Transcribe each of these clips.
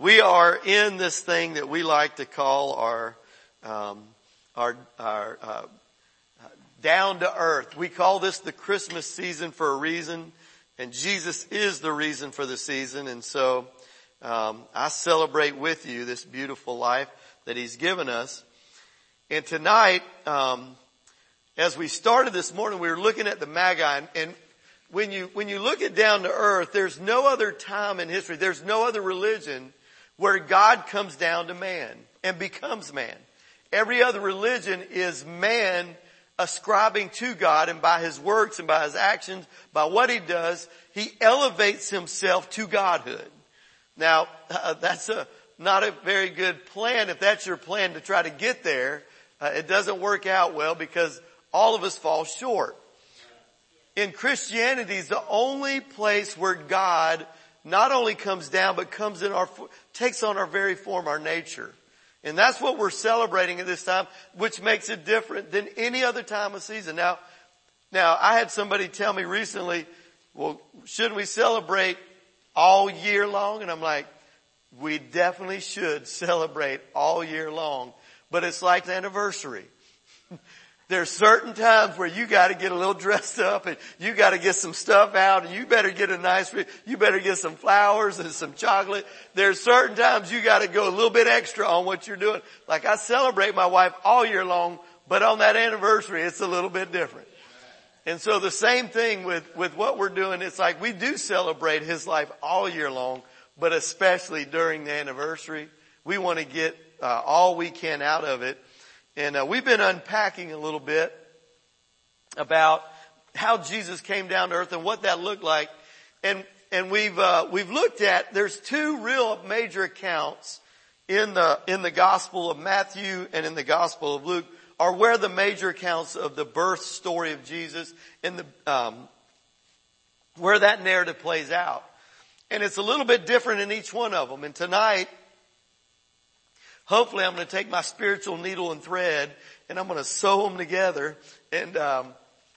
We are in this thing that we like to call our, um, our, our, uh, down to earth. We call this the Christmas season for a reason, and Jesus is the reason for the season. And so, um, I celebrate with you this beautiful life that He's given us. And tonight, um, as we started this morning, we were looking at the Magi, and, and when you when you look at down to earth, there's no other time in history, there's no other religion where God comes down to man and becomes man. Every other religion is man ascribing to God and by his works and by his actions, by what he does, he elevates himself to Godhood. Now, uh, that's a, not a very good plan. If that's your plan to try to get there, uh, it doesn't work out well because all of us fall short. In Christianity is the only place where God not only comes down, but comes in our, takes on our very form, our nature. And that's what we're celebrating at this time, which makes it different than any other time of season. Now, now I had somebody tell me recently, well, shouldn't we celebrate all year long? And I'm like, we definitely should celebrate all year long, but it's like the anniversary. There's certain times where you gotta get a little dressed up and you gotta get some stuff out and you better get a nice, you better get some flowers and some chocolate. There's certain times you gotta go a little bit extra on what you're doing. Like I celebrate my wife all year long, but on that anniversary it's a little bit different. And so the same thing with, with what we're doing, it's like we do celebrate his life all year long, but especially during the anniversary. We want to get uh, all we can out of it. And uh, we've been unpacking a little bit about how Jesus came down to earth and what that looked like. And, and we've, uh, we've looked at, there's two real major accounts in the, in the gospel of Matthew and in the gospel of Luke are where the major accounts of the birth story of Jesus and the, um, where that narrative plays out. And it's a little bit different in each one of them. And tonight, hopefully I'm going to take my spiritual needle and thread and I'm going to sew them together and um,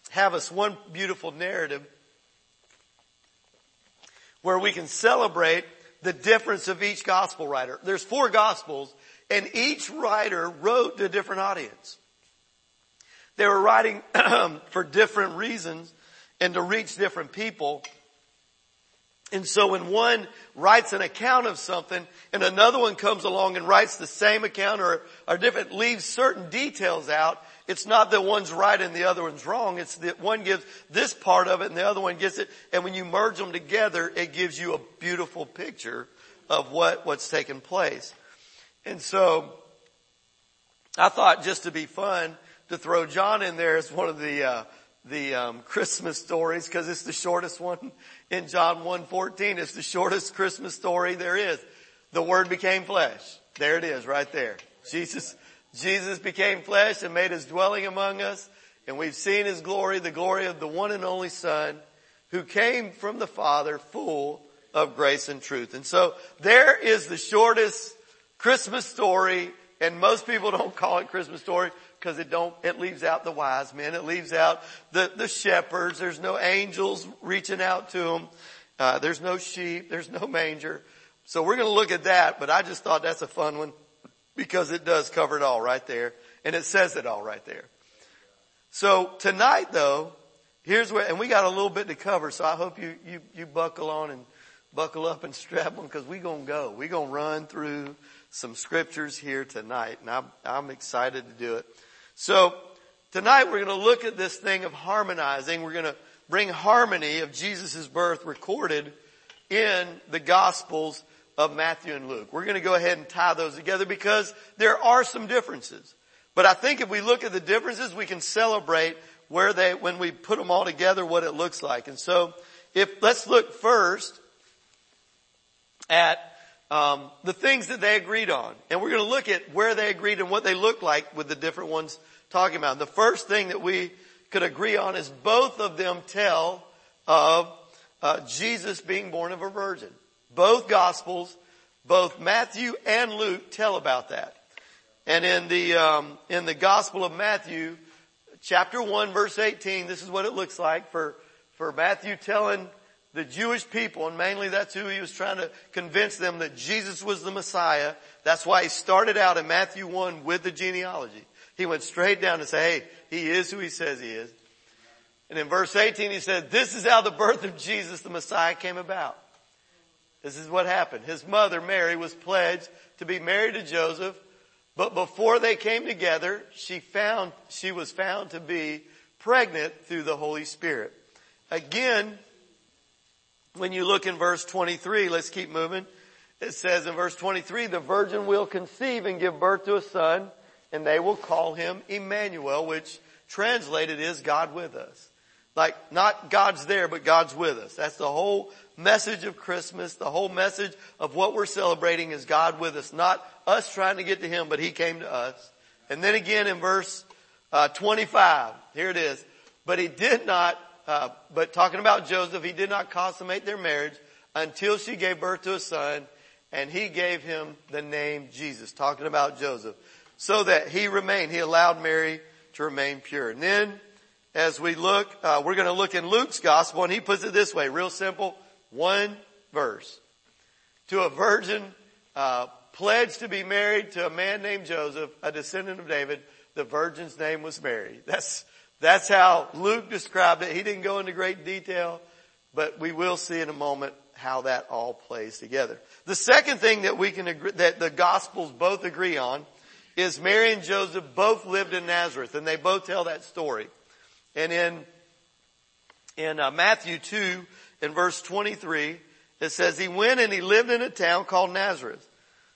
have us one beautiful narrative where we can celebrate the difference of each gospel writer. There's four gospels and each writer wrote to a different audience. They were writing for different reasons and to reach different people. And so when one writes an account of something and another one comes along and writes the same account or, or different, leaves certain details out, it's not that one's right and the other one's wrong. It's that one gives this part of it and the other one gets it. And when you merge them together, it gives you a beautiful picture of what, what's taken place. And so I thought just to be fun to throw John in there as one of the, uh, the um, Christmas stories because it's the shortest one in John 1.14. It's the shortest Christmas story there is. The Word became flesh. There it is, right there. Jesus, Jesus became flesh and made His dwelling among us, and we've seen His glory, the glory of the one and only Son, who came from the Father, full of grace and truth. And so there is the shortest Christmas story, and most people don't call it Christmas story because it don't, it leaves out the wise men. It leaves out the, the shepherds. There's no angels reaching out to them. Uh, there's no sheep. There's no manger. So we're going to look at that, but I just thought that's a fun one because it does cover it all right there and it says it all right there. So tonight though, here's where, and we got a little bit to cover, so I hope you, you, you buckle on and buckle up and strap on because we're going to go. We're going to run through some scriptures here tonight and I'm, I'm excited to do it. So tonight we're going to look at this thing of harmonizing. We're going to bring harmony of Jesus' birth recorded in the Gospels of Matthew and Luke. We're going to go ahead and tie those together because there are some differences. But I think if we look at the differences, we can celebrate where they, when we put them all together, what it looks like. And so if, let's look first at um, the things that they agreed on. And we're going to look at where they agreed and what they look like with the different ones talking about. The first thing that we could agree on is both of them tell of uh, Jesus being born of a virgin. Both gospels, both Matthew and Luke tell about that. And in the um, in the Gospel of Matthew, chapter one, verse eighteen, this is what it looks like for for Matthew telling the Jewish people, and mainly that's who he was trying to convince them that Jesus was the Messiah. That's why he started out in Matthew 1 with the genealogy. He went straight down and said, hey, he is who he says he is. And in verse 18 he said, this is how the birth of Jesus the Messiah came about. This is what happened. His mother, Mary, was pledged to be married to Joseph, but before they came together, she found, she was found to be pregnant through the Holy Spirit. Again, when you look in verse 23, let's keep moving. It says in verse 23, the virgin will conceive and give birth to a son and they will call him Emmanuel, which translated is God with us. Like, not God's there, but God's with us. That's the whole message of Christmas. The whole message of what we're celebrating is God with us. Not us trying to get to Him, but He came to us. And then again in verse uh, 25, here it is. But He did not, uh, but talking about Joseph, He did not consummate their marriage until she gave birth to a son, and He gave him the name Jesus. Talking about Joseph. So that He remained, He allowed Mary to remain pure. And then as we look, uh, we're going to look in Luke's gospel, and he puts it this way, real simple, one verse. To a virgin uh, pledged to be married to a man named Joseph, a descendant of David, the virgin's name was Mary. That's that's how Luke described it. He didn't go into great detail, but we will see in a moment how that all plays together. The second thing that we can agree, that the Gospels both agree on is Mary and Joseph both lived in Nazareth, and they both tell that story. And in, in uh, Matthew 2, in verse 23, it says, He went and he lived in a town called Nazareth.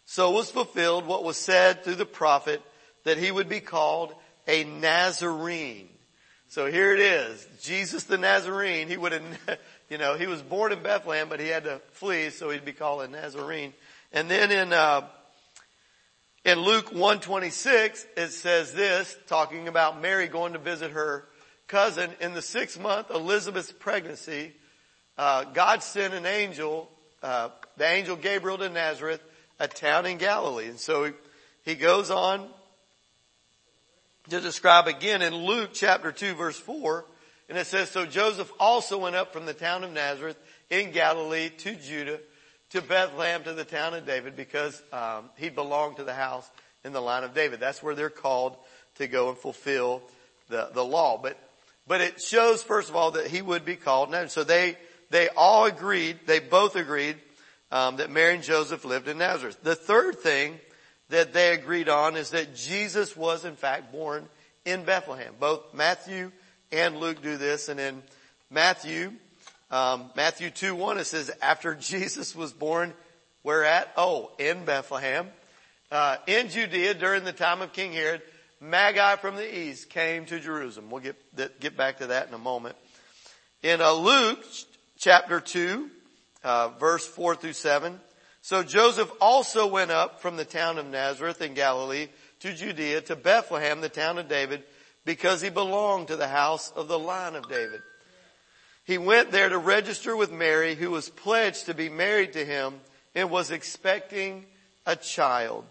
So was fulfilled what was said through the prophet that he would be called a Nazarene. So here it is. Jesus the Nazarene, he would have, you know, he was born in Bethlehem, but he had to flee, so he'd be called a Nazarene. And then in, uh, in Luke 126, it says this, talking about Mary going to visit her cousin in the sixth month, Elizabeth's pregnancy, uh, God sent an angel, uh, the angel Gabriel to Nazareth, a town in Galilee. And so he, he goes on to describe again in Luke chapter 2 verse 4, and it says, So Joseph also went up from the town of Nazareth in Galilee to Judah, to Bethlehem, to the town of David, because um, he belonged to the house in the line of David. That's where they're called to go and fulfill the, the law. But but it shows, first of all, that he would be called Nazareth. So they, they all agreed, they both agreed, um, that Mary and Joseph lived in Nazareth. The third thing that they agreed on is that Jesus was in fact born in Bethlehem. Both Matthew and Luke do this, and in Matthew, um, Matthew 2 1, it says, after Jesus was born, where at? Oh, in Bethlehem, uh, in Judea during the time of King Herod, Magi from the east came to Jerusalem. We'll get, get back to that in a moment. In uh, Luke chapter 2, uh, verse 4 through 7, so Joseph also went up from the town of Nazareth in Galilee to Judea to Bethlehem, the town of David, because he belonged to the house of the line of David. He went there to register with Mary, who was pledged to be married to him and was expecting a child.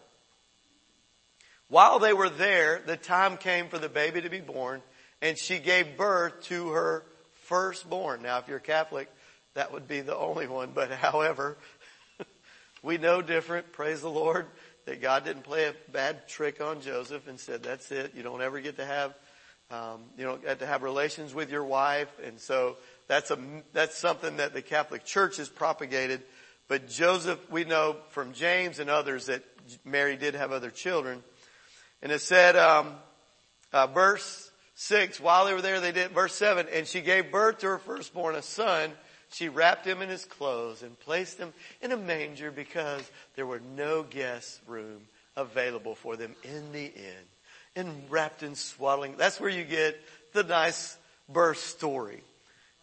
While they were there, the time came for the baby to be born and she gave birth to her firstborn. Now if you're Catholic, that would be the only one, but however, we know different, praise the Lord, that God didn't play a bad trick on Joseph and said, that's it, you don't ever get to have, um, you don't get to have relations with your wife, and so that's a, that's something that the Catholic Church has propagated. But Joseph, we know from James and others that Mary did have other children. And it said, um, uh, verse six, while they were there, they did, verse seven, and she gave birth to her firstborn, a son. She wrapped him in his clothes and placed him in a manger because there were no guest room available for them in the inn. And wrapped in swaddling, that's where you get the nice birth story.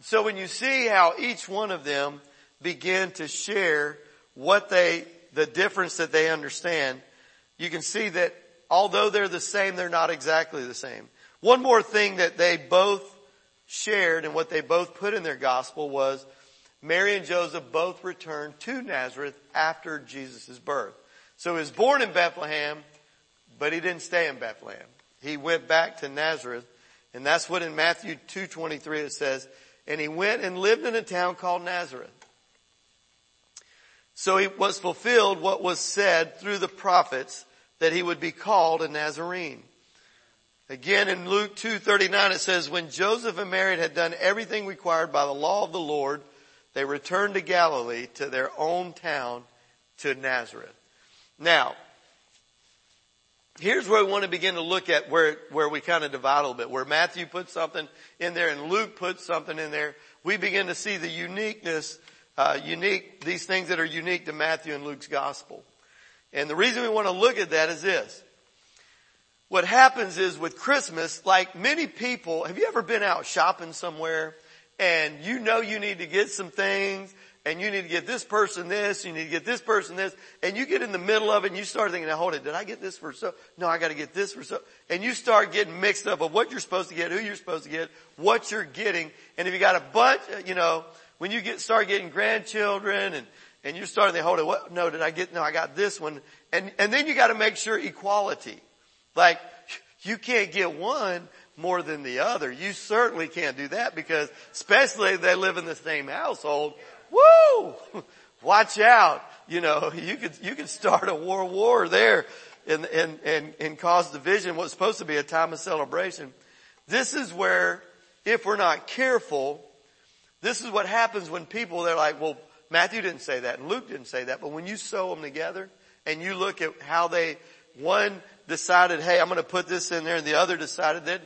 So when you see how each one of them begin to share what they, the difference that they understand, you can see that although they're the same, they're not exactly the same. One more thing that they both shared and what they both put in their gospel was Mary and Joseph both returned to Nazareth after Jesus' birth. So he was born in Bethlehem, but he didn't stay in Bethlehem. He went back to Nazareth, and that's what in Matthew 2.23 it says, and he went and lived in a town called Nazareth. So it was fulfilled what was said through the prophets that he would be called a Nazarene. Again in Luke 2:39 it says when Joseph and Mary had done everything required by the law of the Lord, they returned to Galilee to their own town to Nazareth. Now, here's where we want to begin to look at where, where we kind of divide a little bit. Where Matthew put something in there and Luke put something in there. We begin to see the uniqueness, uh, unique, these things that are unique to Matthew and Luke's gospel. And the reason we want to look at that is this. What happens is with Christmas, like many people, have you ever been out shopping somewhere and you know you need to get some things and you need to get this person this, you need to get this person this, and you get in the middle of it and you start thinking, now hold it, did I get this for so? No, I gotta get this for so. And you start getting mixed up of what you're supposed to get, who you're supposed to get, what you're getting, and if you got a bunch, uh, you know, when you get, start getting grandchildren and, and you're starting to hold it, what, no, did I get, no, I got this one. And, and then you gotta make sure equality. Like, you can't get one more than the other. You certainly can't do that because especially if they live in the same household, woo! Watch out. You know, you could, you could start a war war there and, and, and, and cause division. What's supposed to be a time of celebration. This is where, if we're not careful, this is what happens when people, they're like, well, Matthew didn't say that and Luke didn't say that, but when you sew them together and you look at how they, one decided, hey, I'm going to put this in there and the other decided that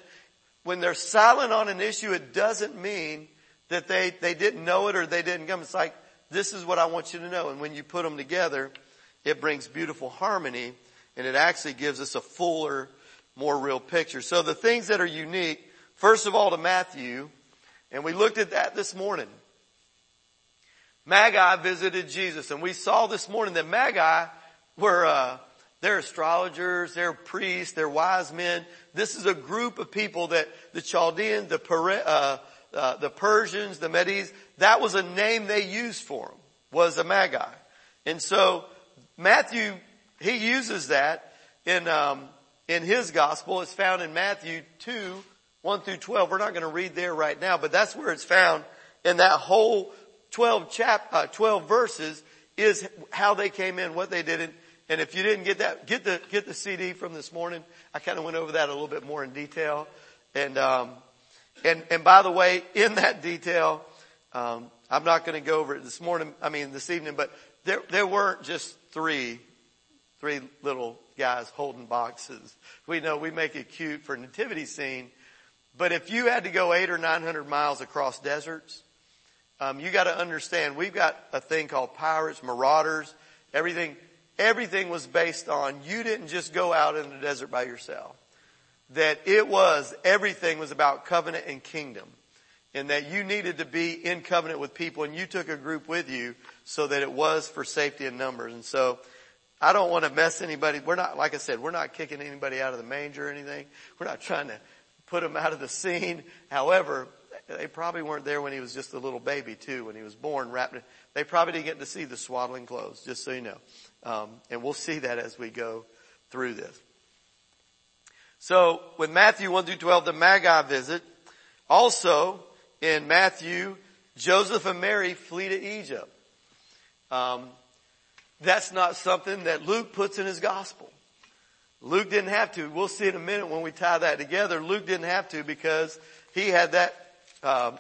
when they're silent on an issue, it doesn't mean that they, they didn't know it or they didn't come. It's like, this is what I want you to know. And when you put them together, it brings beautiful harmony and it actually gives us a fuller, more real picture. So the things that are unique, first of all to Matthew, and we looked at that this morning. Magi visited Jesus and we saw this morning that Magi were, uh, they're astrologers, they're priests, they're wise men. This is a group of people that the Chaldeans, the, uh, uh, the Persians, the Medes, that was a name they used for them, was a Magi. And so Matthew, he uses that in, um, in his gospel. It's found in Matthew 2, 1 through 12. We're not going to read there right now, but that's where it's found in that whole 12 chap, uh, 12 verses is how they came in, what they did. And if you didn't get that, get the, get the CD from this morning. I kind of went over that a little bit more in detail. And, um, and, and by the way, in that detail, um, I'm not going to go over it this morning, I mean this evening, but there, there weren't just three, three little guys holding boxes. We know we make it cute for a nativity scene, but if you had to go eight or nine hundred miles across deserts, um, you got to understand we've got a thing called pirates, marauders, everything. Everything was based on you didn't just go out in the desert by yourself that it was, everything was about covenant and kingdom. And that you needed to be in covenant with people and you took a group with you so that it was for safety in numbers. And so I don't want to mess anybody. We're not, like I said, we're not kicking anybody out of the manger or anything. We're not trying to put them out of the scene. However, they probably weren't there when he was just a little baby too, when he was born wrapped in, they probably didn't get to see the swaddling clothes, just so you know. Um, and we'll see that as we go through this. So with Matthew 1 through 12, the Magi visit. Also in Matthew, Joseph and Mary flee to Egypt. Um, that's not something that Luke puts in his gospel. Luke didn't have to. We'll see in a minute when we tie that together. Luke didn't have to because he had that. Uh,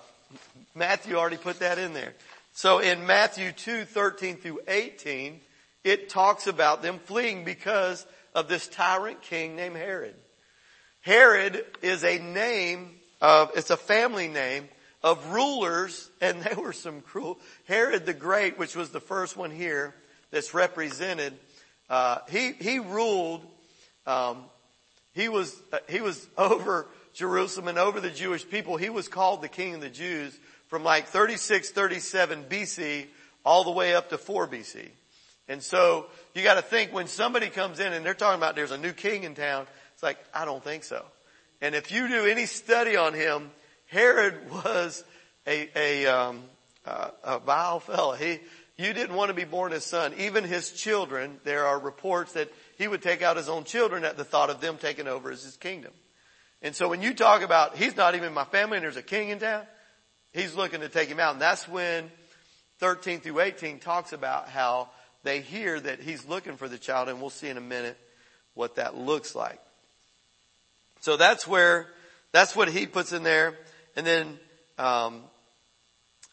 Matthew already put that in there. So in Matthew 2, 13 through 18, it talks about them fleeing because of this tyrant king named Herod. Herod is a name of, it's a family name of rulers, and they were some cruel. Herod the Great, which was the first one here that's represented, uh, he, he ruled, um, he was, uh, he was over Jerusalem and over the Jewish people. He was called the king of the Jews from like 36, 37 BC all the way up to 4 BC. And so you gotta think when somebody comes in and they're talking about there's a new king in town, it's like, I don't think so. And if you do any study on him, Herod was a, a, um, uh, a vile fellow. He, you didn't want to be born his son. Even his children, there are reports that he would take out his own children at the thought of them taking over as his kingdom. And so when you talk about, he's not even my family and there's a king in town, he's looking to take him out. And that's when 13 through 18 talks about how they hear that he's looking for the child and we'll see in a minute what that looks like. So that's where, that's what he puts in there. And then, um,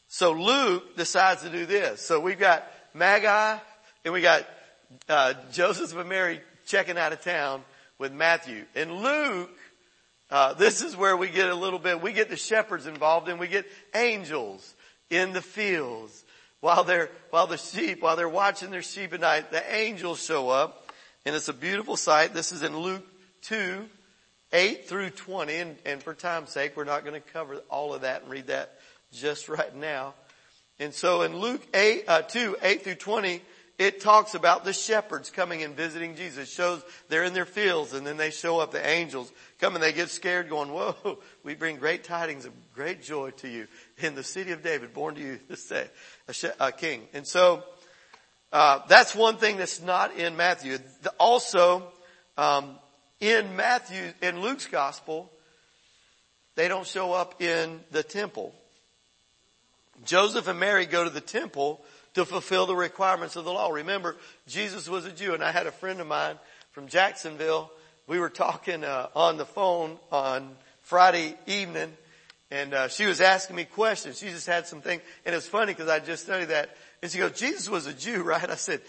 so Luke decides to do this. So we've got Magi and we got, uh, Joseph and Mary checking out of town with Matthew. And Luke, uh, this is where we get a little bit, we get the shepherds involved and we get angels in the fields while they're, while the sheep, while they're watching their sheep at night, the angels show up and it's a beautiful sight. This is in Luke 2, 8 through 20 and, and for time's sake, we're not going to cover all of that and read that just right now. And so in Luke 8, uh, 2, 8 through 20, it talks about the shepherds coming and visiting Jesus. Shows they're in their fields and then they show up, the angels come and they get scared going, whoa, we bring great tidings of great joy to you in the city of David, born to you this day, a, king. And so, uh, that's one thing that's not in Matthew. Also, um, in Matthew, in Luke's gospel, they don't show up in the temple. Joseph and Mary go to the temple to fulfill the requirements of the law. Remember, Jesus was a Jew and I had a friend of mine from Jacksonville. We were talking uh, on the phone on Friday evening and uh, she was asking me questions. She just had some things and it's funny because I just studied that and she goes, Jesus was a Jew, right? I said,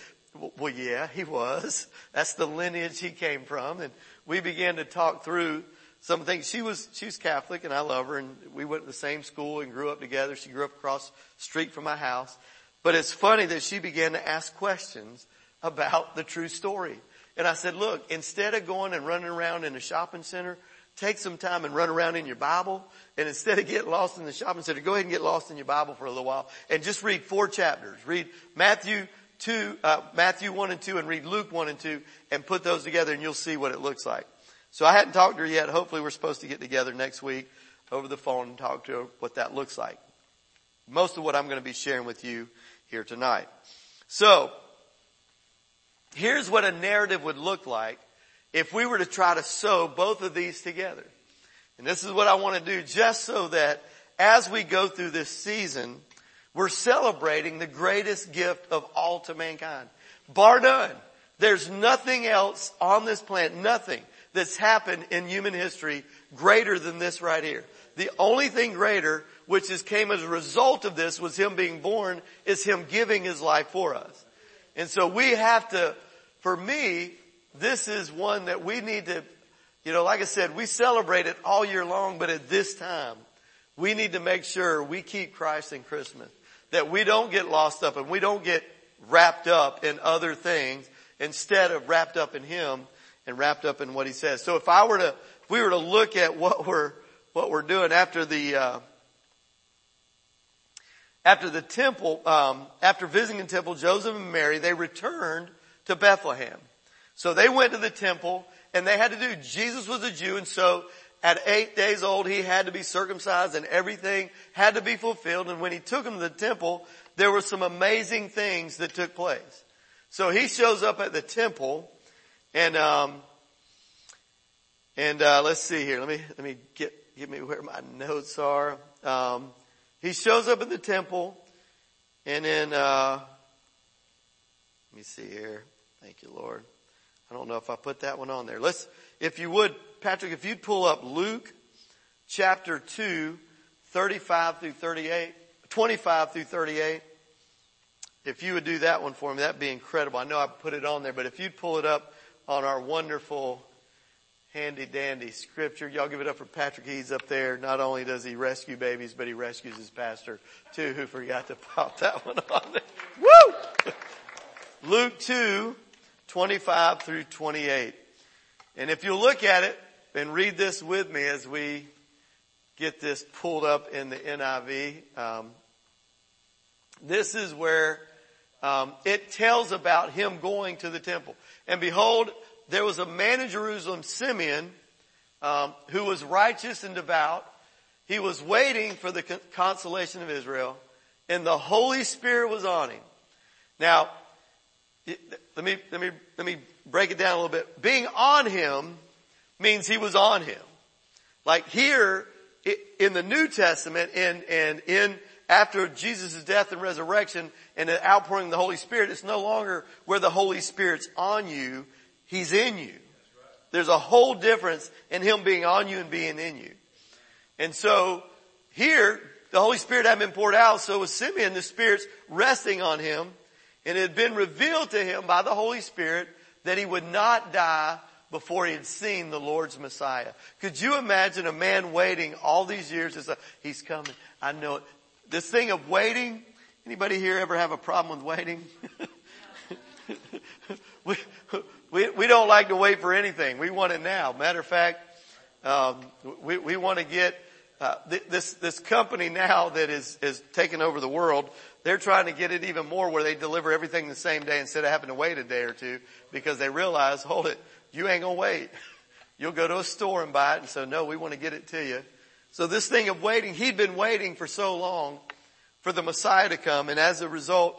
well, yeah, he was. That's the lineage he came from. And we began to talk through some things. She was, she was Catholic and I love her and we went to the same school and grew up together. She grew up across street from my house. But it's funny that she began to ask questions about the true story. And I said, look, instead of going and running around in a shopping center, take some time and run around in your Bible. And instead of getting lost in the shopping center, go ahead and get lost in your Bible for a little while and just read four chapters. Read Matthew 2, uh, Matthew 1 and 2 and read Luke 1 and 2 and put those together and you'll see what it looks like. So I hadn't talked to her yet. Hopefully we're supposed to get together next week over the phone and talk to her what that looks like. Most of what I'm going to be sharing with you here tonight. So, here's what a narrative would look like if we were to try to sew both of these together. And this is what I want to do just so that as we go through this season, we're celebrating the greatest gift of all to mankind. Bar none. There's nothing else on this planet, nothing that's happened in human history greater than this right here. The only thing greater which came as a result of this was him being born is him giving his life for us. And so we have to, for me, this is one that we need to, you know, like I said, we celebrate it all year long, but at this time, we need to make sure we keep Christ in Christmas. That we don't get lost up and we don't get wrapped up in other things instead of wrapped up in Him and wrapped up in what He says. So if I were to, if we were to look at what we're, what we're doing after the, uh, after the temple, um, after visiting the temple, Joseph and Mary, they returned to Bethlehem. So they went to the temple and they had to do, Jesus was a Jew and so at eight days old he had to be circumcised and everything had to be fulfilled and when he took him to the temple, there were some amazing things that took place. So he shows up at the temple and, um, and, uh, let's see here. Let me, let me get, get me where my notes are. Um, he shows up at the temple and then, uh, let me see here. Thank you, Lord. I don't know if I put that one on there. Let's, if you would, Patrick, if you'd pull up Luke chapter 2, 35 through 38, 25 through 38. If you would do that one for me, that'd be incredible. I know I put it on there, but if you'd pull it up on our wonderful handy dandy scripture. Y'all give it up for Patrick. He's up there. Not only does he rescue babies, but he rescues his pastor too, who forgot to pop that one on there. Woo! Luke 2, 25 through 28. And if you look at it and read this with me as we get this pulled up in the NIV, um, this is where um, it tells about him going to the temple. And behold, there was a man in Jerusalem, Simeon, um, who was righteous and devout. He was waiting for the consolation of Israel, and the Holy Spirit was on him. Now, let me let me let me break it down a little bit. Being on him means he was on him. Like here, in the New Testament and, and in after Jesus' death and resurrection and the outpouring of the Holy Spirit, it's no longer where the Holy Spirit's on you, He's in you. There's a whole difference in Him being on you and being in you. And so here, the Holy Spirit had been poured out, so was Simeon, the Spirit's resting on him, and it had been revealed to him by the Holy Spirit that he would not die before he had seen the Lord's Messiah. Could you imagine a man waiting all these years? A, he's coming. I know it. This thing of waiting, anybody here ever have a problem with waiting? we, we, we don't like to wait for anything. We want it now. Matter of fact, um, we, we want to get uh, th- this this company now that is is taking over the world. They're trying to get it even more where they deliver everything the same day instead of having to wait a day or two because they realize, hold it, you ain't gonna wait. You'll go to a store and buy it. And so no, we want to get it to you. So this thing of waiting, he'd been waiting for so long for the Messiah to come. And as a result,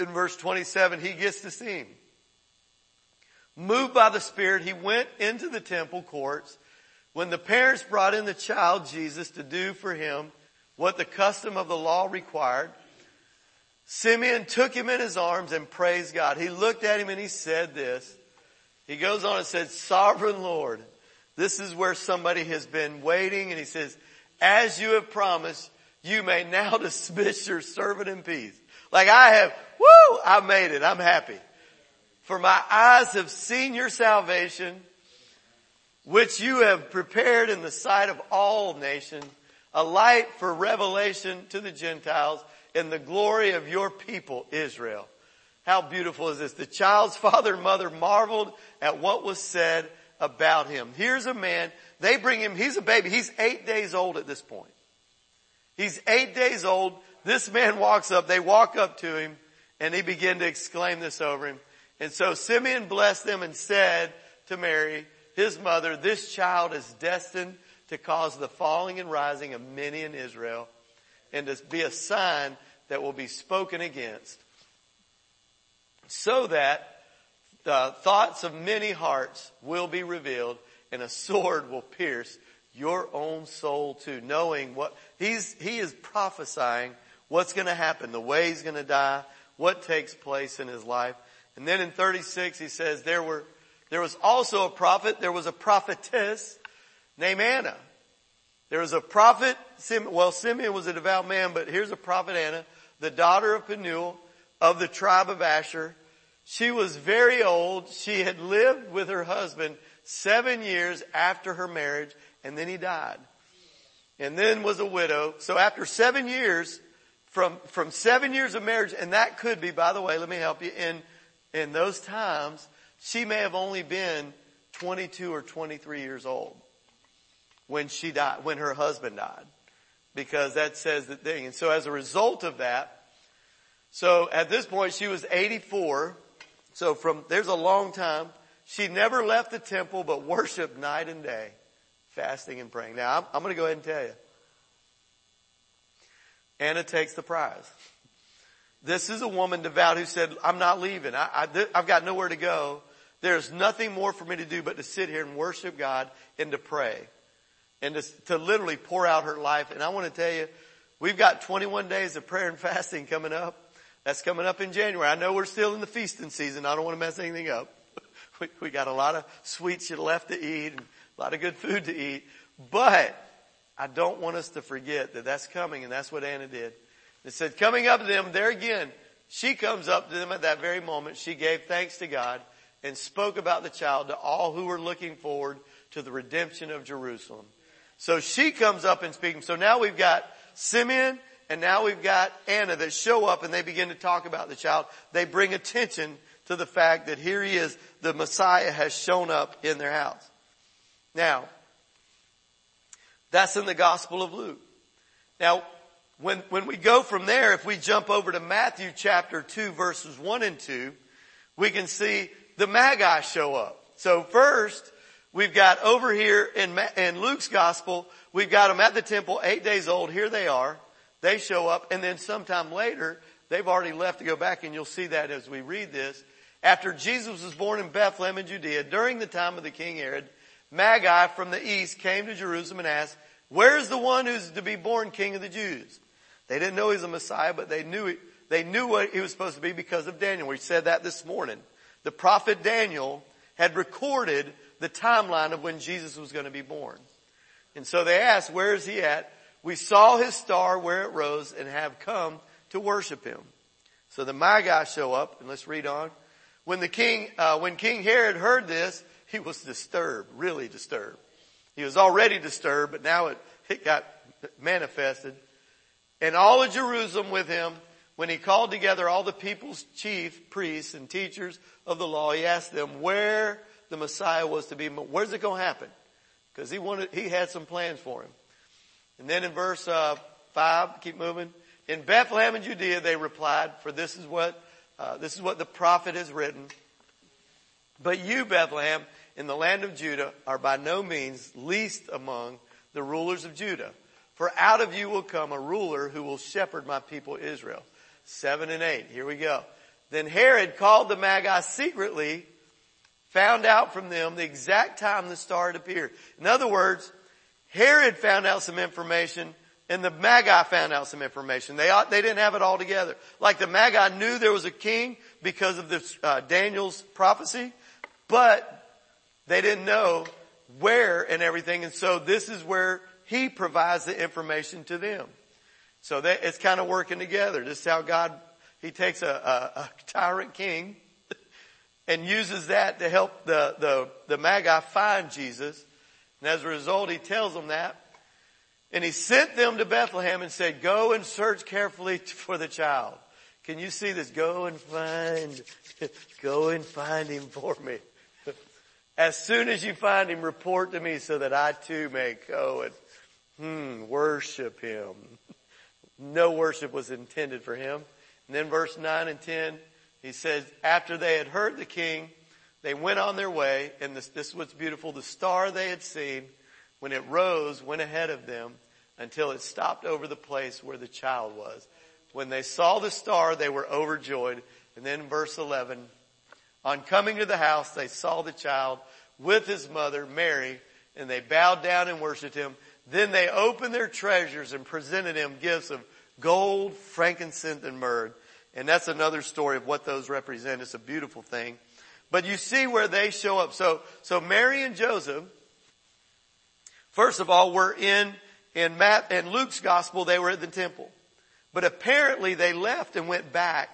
in verse 27, he gets to see him. Moved by the Spirit, he went into the temple courts. When the parents brought in the child Jesus to do for him what the custom of the law required, Simeon took him in his arms and praised God. He looked at him and he said this. He goes on and said, Sovereign Lord, this is where somebody has been waiting and he says, as you have promised, you may now dismiss your servant in peace. Like I have, woo, I made it. I'm happy. For my eyes have seen your salvation, which you have prepared in the sight of all nations, a light for revelation to the Gentiles in the glory of your people, Israel. How beautiful is this? The child's father and mother marveled at what was said about him. Here's a man, they bring him, he's a baby, he's eight days old at this point. He's eight days old, this man walks up, they walk up to him, and he began to exclaim this over him. And so Simeon blessed them and said to Mary, his mother, this child is destined to cause the falling and rising of many in Israel and to be a sign that will be spoken against so that the thoughts of many hearts will be revealed and a sword will pierce your own soul too, knowing what he's, he is prophesying what's going to happen, the way he's going to die, what takes place in his life. And then in 36 he says there were, there was also a prophet, there was a prophetess named Anna. There was a prophet, well Simeon was a devout man, but here's a prophet Anna, the daughter of Penuel of the tribe of Asher. She was very old. She had lived with her husband seven years after her marriage and then he died. And then was a widow. So after seven years, from, from seven years of marriage, and that could be, by the way, let me help you, in, in those times, she may have only been 22 or 23 years old when she died, when her husband died. Because that says the thing. And so as a result of that, so at this point she was 84 so from, there's a long time. She never left the temple but worshiped night and day, fasting and praying. Now I'm, I'm going to go ahead and tell you. Anna takes the prize. This is a woman devout who said, I'm not leaving. I, I, I've got nowhere to go. There's nothing more for me to do but to sit here and worship God and to pray and to, to literally pour out her life. And I want to tell you, we've got 21 days of prayer and fasting coming up. That's coming up in January. I know we're still in the feasting season. I don't want to mess anything up. We, we got a lot of sweets left to eat and a lot of good food to eat. But I don't want us to forget that that's coming and that's what Anna did. It said coming up to them there again, she comes up to them at that very moment. She gave thanks to God and spoke about the child to all who were looking forward to the redemption of Jerusalem. So she comes up and speaks. So now we've got Simeon and now we've got Anna that show up and they begin to talk about the child. They bring attention to the fact that here he is, the Messiah has shown up in their house. Now, that's in the Gospel of Luke. Now, when, when we go from there, if we jump over to Matthew chapter 2 verses 1 and 2, we can see the Magi show up. So first, we've got over here in, in Luke's Gospel, we've got them at the temple, eight days old. Here they are. They show up and then sometime later, they've already left to go back and you'll see that as we read this. After Jesus was born in Bethlehem in Judea, during the time of the King Herod, Magi from the east came to Jerusalem and asked, Where's the one who's to be born king of the Jews? They didn't know he was a Messiah, but they knew, it. they knew what he was supposed to be because of Daniel. We said that this morning. The prophet Daniel had recorded the timeline of when Jesus was going to be born. And so they asked, where is he at? We saw his star where it rose and have come to worship him. So the Magi show up and let's read on. When the king, uh, when King Herod heard this, he was disturbed, really disturbed. He was already disturbed, but now it, it got manifested. And all of Jerusalem with him, when he called together all the people's chief priests and teachers of the law, he asked them where the Messiah was to be. Where's it going to happen? Because he wanted, he had some plans for him. And then in verse uh, five, keep moving. In Bethlehem and Judea, they replied, "For this is what uh, this is what the prophet has written. But you, Bethlehem, in the land of Judah, are by no means least among the rulers of Judah." For out of you will come a ruler who will shepherd my people Israel. Seven and eight. Here we go. Then Herod called the Magi secretly, found out from them the exact time the star had appeared. In other words, Herod found out some information and the Magi found out some information. They they didn't have it all together. Like the Magi knew there was a king because of this, uh, Daniel's prophecy, but they didn't know where and everything. And so this is where he provides the information to them. So that it's kind of working together. This is how God, He takes a, a, a tyrant king and uses that to help the, the, the Magi find Jesus. And as a result, He tells them that. And He sent them to Bethlehem and said, go and search carefully for the child. Can you see this? Go and find, go and find him for me. As soon as you find him, report to me so that I too may go and Hmm, worship him. No worship was intended for him. And then verse 9 and 10, he says, after they had heard the king, they went on their way, and this, this is what's beautiful. The star they had seen, when it rose, went ahead of them until it stopped over the place where the child was. When they saw the star, they were overjoyed. And then verse 11, on coming to the house, they saw the child with his mother, Mary, and they bowed down and worshiped him. Then they opened their treasures and presented him gifts of gold, frankincense, and myrrh. And that's another story of what those represent. It's a beautiful thing. But you see where they show up. So, so Mary and Joseph, first of all, were in, in Matt and Luke's gospel, they were at the temple. But apparently they left and went back.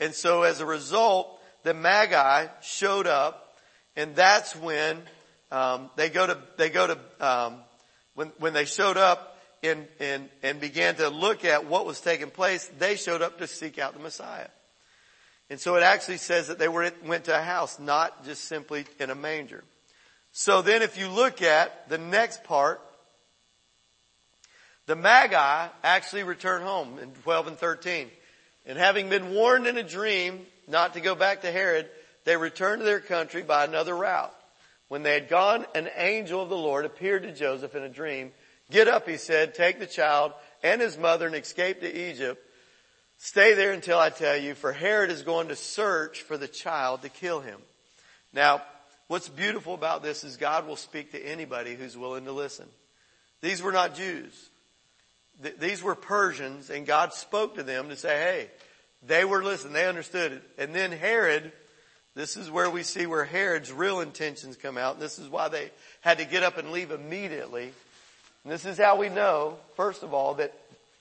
And so as a result, the Magi showed up and that's when, um, they go to, they go to, um, when, when they showed up and, and, and began to look at what was taking place, they showed up to seek out the Messiah. And so it actually says that they were, went to a house, not just simply in a manger. So then if you look at the next part, the Magi actually return home in 12 and 13. And having been warned in a dream not to go back to Herod, they returned to their country by another route. When they had gone, an angel of the Lord appeared to Joseph in a dream. Get up, he said, take the child and his mother and escape to Egypt. Stay there until I tell you, for Herod is going to search for the child to kill him. Now, what's beautiful about this is God will speak to anybody who's willing to listen. These were not Jews. these were Persians and God spoke to them to say, hey, they were listening. They understood it. And then Herod this is where we see where Herod's real intentions come out. And This is why they had to get up and leave immediately. And this is how we know, first of all, that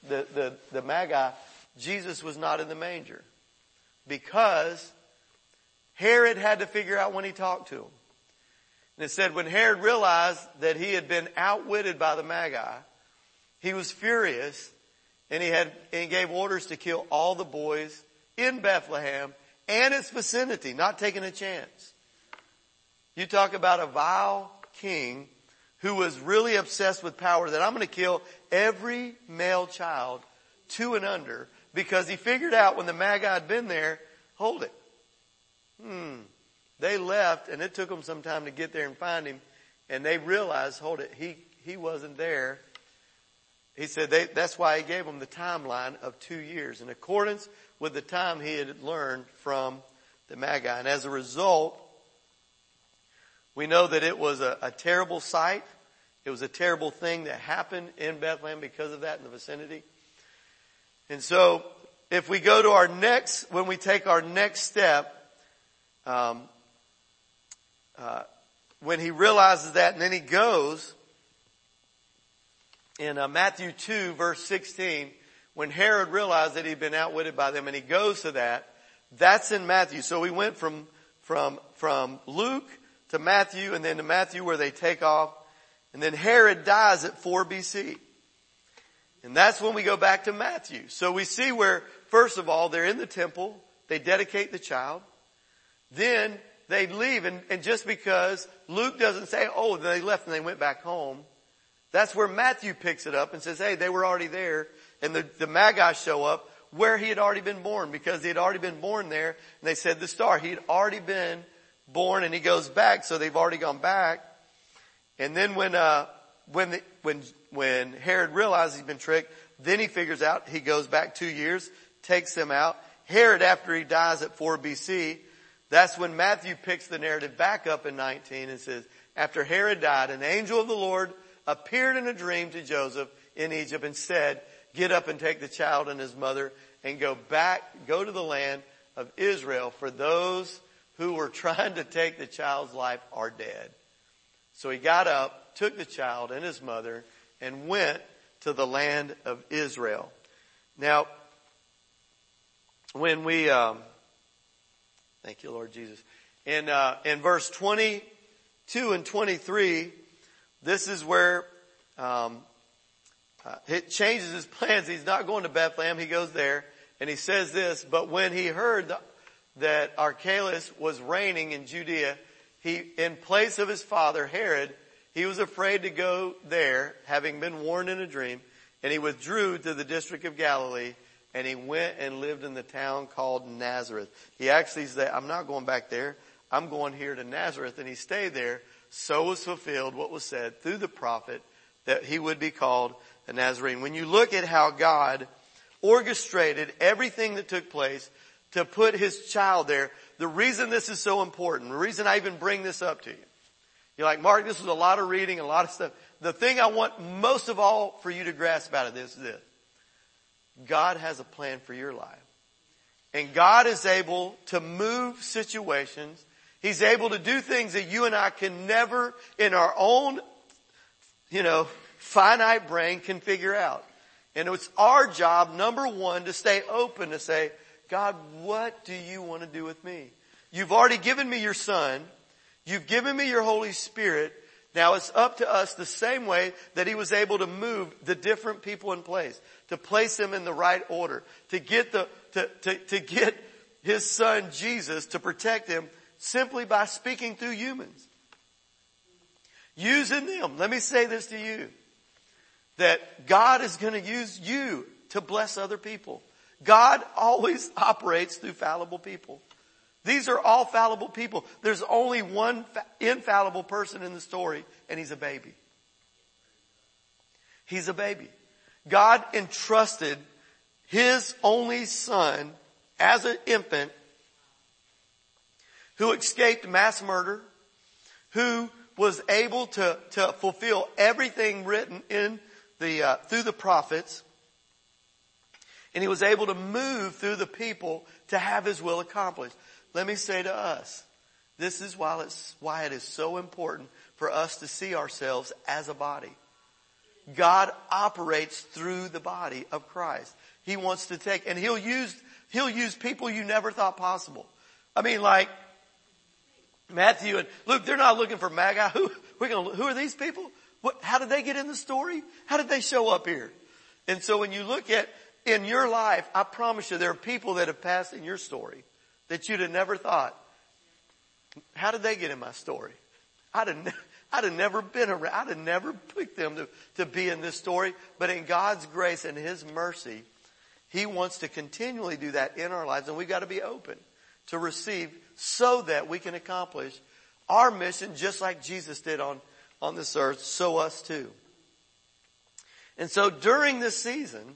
the, the, the Magi, Jesus was not in the manger. Because Herod had to figure out when he talked to him. And it said when Herod realized that he had been outwitted by the Magi, he was furious and he had, and he gave orders to kill all the boys in Bethlehem and its vicinity, not taking a chance. You talk about a vile king who was really obsessed with power that I'm going to kill every male child two and under because he figured out when the Magi had been there, hold it. Hmm. They left and it took them some time to get there and find him and they realized, hold it, he, he wasn't there. He said they, that's why he gave them the timeline of two years in accordance with the time he had learned from the Magi. And as a result, we know that it was a, a terrible sight it was a terrible thing that happened in Bethlehem because of that in the vicinity. And so if we go to our next, when we take our next step, um, uh, when he realizes that and then he goes in uh, Matthew 2 verse 16, when Herod realized that he'd been outwitted by them and he goes to that, that's in Matthew. So we went from, from, from Luke to Matthew and then to Matthew where they take off. And then Herod dies at 4 BC. And that's when we go back to Matthew. So we see where, first of all, they're in the temple. They dedicate the child. Then they leave and, and just because Luke doesn't say, oh, they left and they went back home. That's where Matthew picks it up and says, hey, they were already there. And the, the Magi show up where he had already been born because he had already been born there. And they said the star, he had already been born and he goes back. So they've already gone back. And then when, uh, when, the, when, when Herod realizes he's been tricked, then he figures out he goes back two years, takes them out. Herod, after he dies at 4 BC, that's when Matthew picks the narrative back up in 19 and says, after Herod died, an angel of the Lord appeared in a dream to Joseph in Egypt and said, get up and take the child and his mother and go back, go to the land of Israel for those who were trying to take the child's life are dead. So he got up, took the child and his mother, and went to the land of Israel. Now, when we, um, thank you, Lord Jesus. In uh, in verse twenty two and twenty three, this is where um, uh, it changes his plans. He's not going to Bethlehem. He goes there, and he says this. But when he heard the, that Archelaus was reigning in Judea, he, in place of his father Herod, he was afraid to go there, having been warned in a dream, and he withdrew to the district of Galilee, and he went and lived in the town called Nazareth. He actually said, I'm not going back there. I'm going here to Nazareth, and he stayed there. So was fulfilled what was said through the prophet that he would be called a Nazarene. When you look at how God orchestrated everything that took place to put his child there, the reason this is so important, the reason I even bring this up to you. You're like, Mark, this was a lot of reading, a lot of stuff. The thing I want most of all for you to grasp out of this is this. God has a plan for your life. And God is able to move situations. He's able to do things that you and I can never in our own, you know, finite brain can figure out. And it's our job, number one, to stay open to say, God, what do you want to do with me? You've already given me your son. You've given me your Holy Spirit. Now it's up to us the same way that he was able to move the different people in place, to place them in the right order, to get the, to, to, to get his son Jesus to protect him simply by speaking through humans. Using them. Let me say this to you. That God is going to use you to bless other people. God always operates through fallible people. These are all fallible people. There's only one infallible person in the story, and he's a baby. He's a baby. God entrusted his only son as an infant who escaped mass murder, who was able to, to fulfill everything written in the, uh, through the prophets, and he was able to move through the people to have his will accomplished. Let me say to us, this is why it's, why it is so important for us to see ourselves as a body. God operates through the body of Christ. He wants to take, and he'll use, he'll use people you never thought possible. I mean, like, Matthew and Luke, they're not looking for Magi. Who, we're gonna, who are these people? What, how did they get in the story? How did they show up here? And so when you look at in your life, I promise you, there are people that have passed in your story that you'd have never thought. How did they get in my story? I'd have, I'd have never been around. I'd have never picked them to, to be in this story. But in God's grace and His mercy, He wants to continually do that in our lives and we've got to be open to receive so that we can accomplish our mission just like Jesus did on, on this earth, so us too. And so during this season,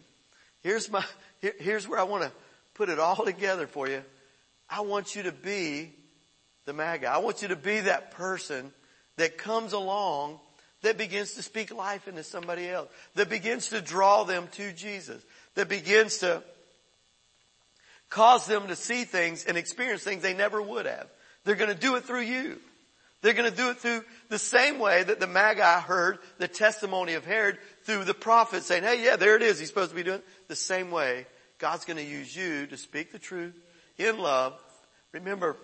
Here's my, here, here's where I want to put it all together for you. I want you to be the Magi. I want you to be that person that comes along that begins to speak life into somebody else, that begins to draw them to Jesus, that begins to cause them to see things and experience things they never would have. They're going to do it through you. They're going to do it through the same way that the Magi heard the testimony of Herod through the prophet saying, hey, yeah, there it is. He's supposed to be doing it. The same way God's going to use you to speak the truth in love. Remember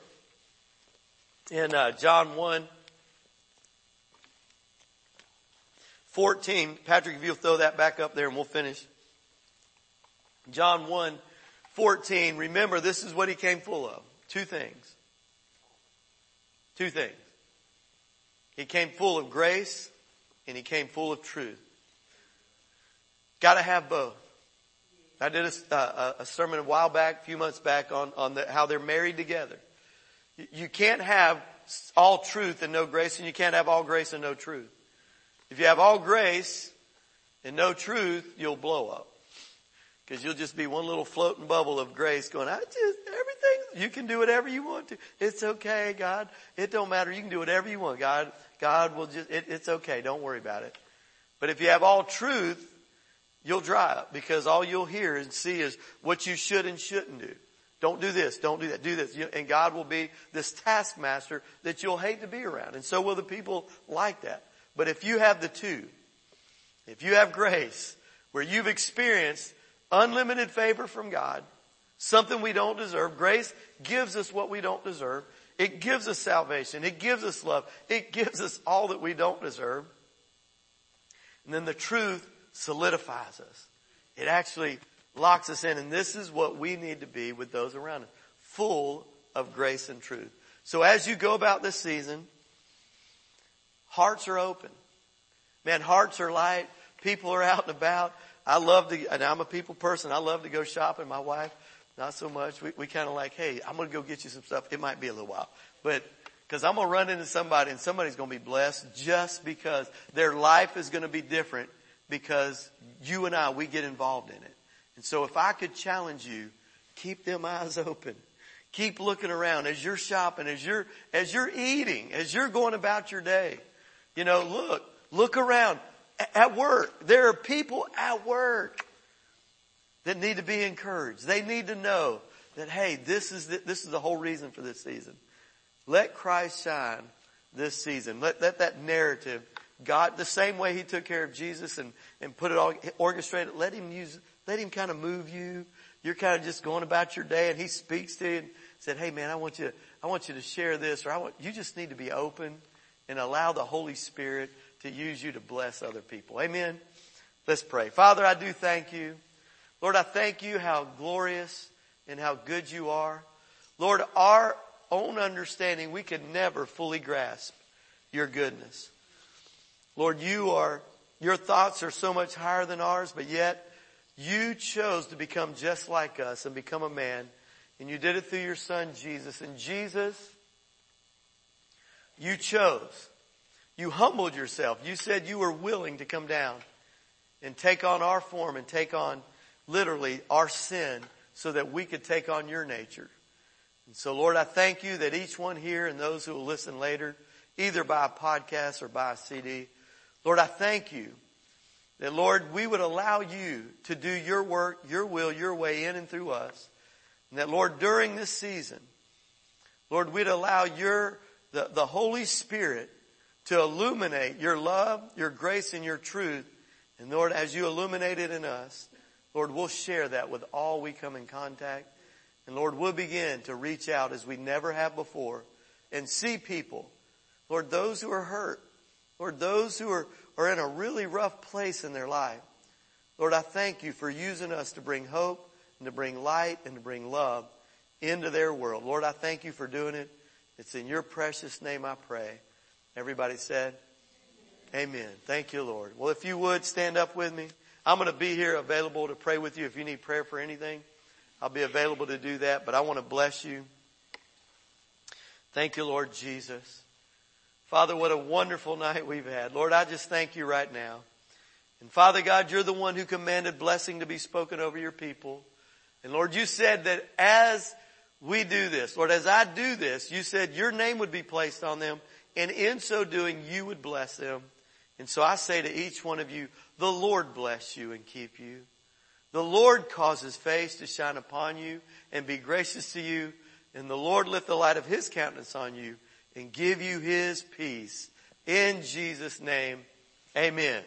in uh, John 1, 14, Patrick, if you'll throw that back up there and we'll finish. John 1, 14, remember this is what he came full of. Two things. Two things. He came full of grace and he came full of truth. Gotta have both. I did a, uh, a, a, sermon a while back, a few months back on, on the, how they're married together. You can't have all truth and no grace and you can't have all grace and no truth. If you have all grace and no truth, you'll blow up. Cause you'll just be one little floating bubble of grace going, I just, everything, you can do whatever you want to. It's okay, God. It don't matter. You can do whatever you want. God, God will just, it, it's okay. Don't worry about it. But if you have all truth, you'll dry up because all you'll hear and see is what you should and shouldn't do. Don't do this. Don't do that. Do this. And God will be this taskmaster that you'll hate to be around. And so will the people like that. But if you have the two, if you have grace where you've experienced unlimited favor from God, something we don't deserve. Grace gives us what we don't deserve. It gives us salvation. It gives us love. It gives us all that we don't deserve. And then the truth solidifies us. It actually locks us in. And this is what we need to be with those around us. Full of grace and truth. So as you go about this season, hearts are open. Man, hearts are light. People are out and about. I love to, and I'm a people person. I love to go shopping. My wife, not so much. We, we kind of like, hey, I'm going to go get you some stuff. It might be a little while, but because I'm going to run into somebody and somebody's going to be blessed just because their life is going to be different because you and I, we get involved in it. And so if I could challenge you, keep them eyes open. Keep looking around as you're shopping, as you're, as you're eating, as you're going about your day. You know, look, look around at work. There are people at work that need to be encouraged. They need to know that, hey, this is the, this is the whole reason for this season. Let Christ shine this season. Let, let that narrative, God, the same way He took care of Jesus and, and put it all, orchestrated, let Him use, let Him kind of move you. You're kind of just going about your day and He speaks to you and said, hey man, I want you, I want you to share this or I want, you just need to be open and allow the Holy Spirit to use you to bless other people. Amen. Let's pray. Father, I do thank you. Lord, I thank you how glorious and how good you are. Lord, our own understanding, we can never fully grasp your goodness. Lord, you are, your thoughts are so much higher than ours, but yet you chose to become just like us and become a man. And you did it through your son, Jesus. And Jesus, you chose you humbled yourself. You said you were willing to come down and take on our form and take on literally our sin so that we could take on your nature. And so Lord, I thank you that each one here and those who will listen later, either by a podcast or by a CD, Lord, I thank you that Lord, we would allow you to do your work, your will, your way in and through us. And that Lord, during this season, Lord, we'd allow your, the, the Holy Spirit to illuminate your love, your grace, and your truth. And Lord, as you illuminate it in us, Lord, we'll share that with all we come in contact. And Lord, we'll begin to reach out as we never have before and see people. Lord, those who are hurt. Lord, those who are, are in a really rough place in their life. Lord, I thank you for using us to bring hope and to bring light and to bring love into their world. Lord, I thank you for doing it. It's in your precious name I pray. Everybody said, Amen. Thank you, Lord. Well, if you would stand up with me, I'm going to be here available to pray with you. If you need prayer for anything, I'll be available to do that, but I want to bless you. Thank you, Lord Jesus. Father, what a wonderful night we've had. Lord, I just thank you right now. And Father God, you're the one who commanded blessing to be spoken over your people. And Lord, you said that as we do this, Lord, as I do this, you said your name would be placed on them and in so doing, you would bless them And so I say to each one of you, the Lord bless you and keep you. The Lord cause his face to shine upon you and be gracious to you. And the Lord lift the light of his countenance on you and give you his peace. In Jesus' name, amen.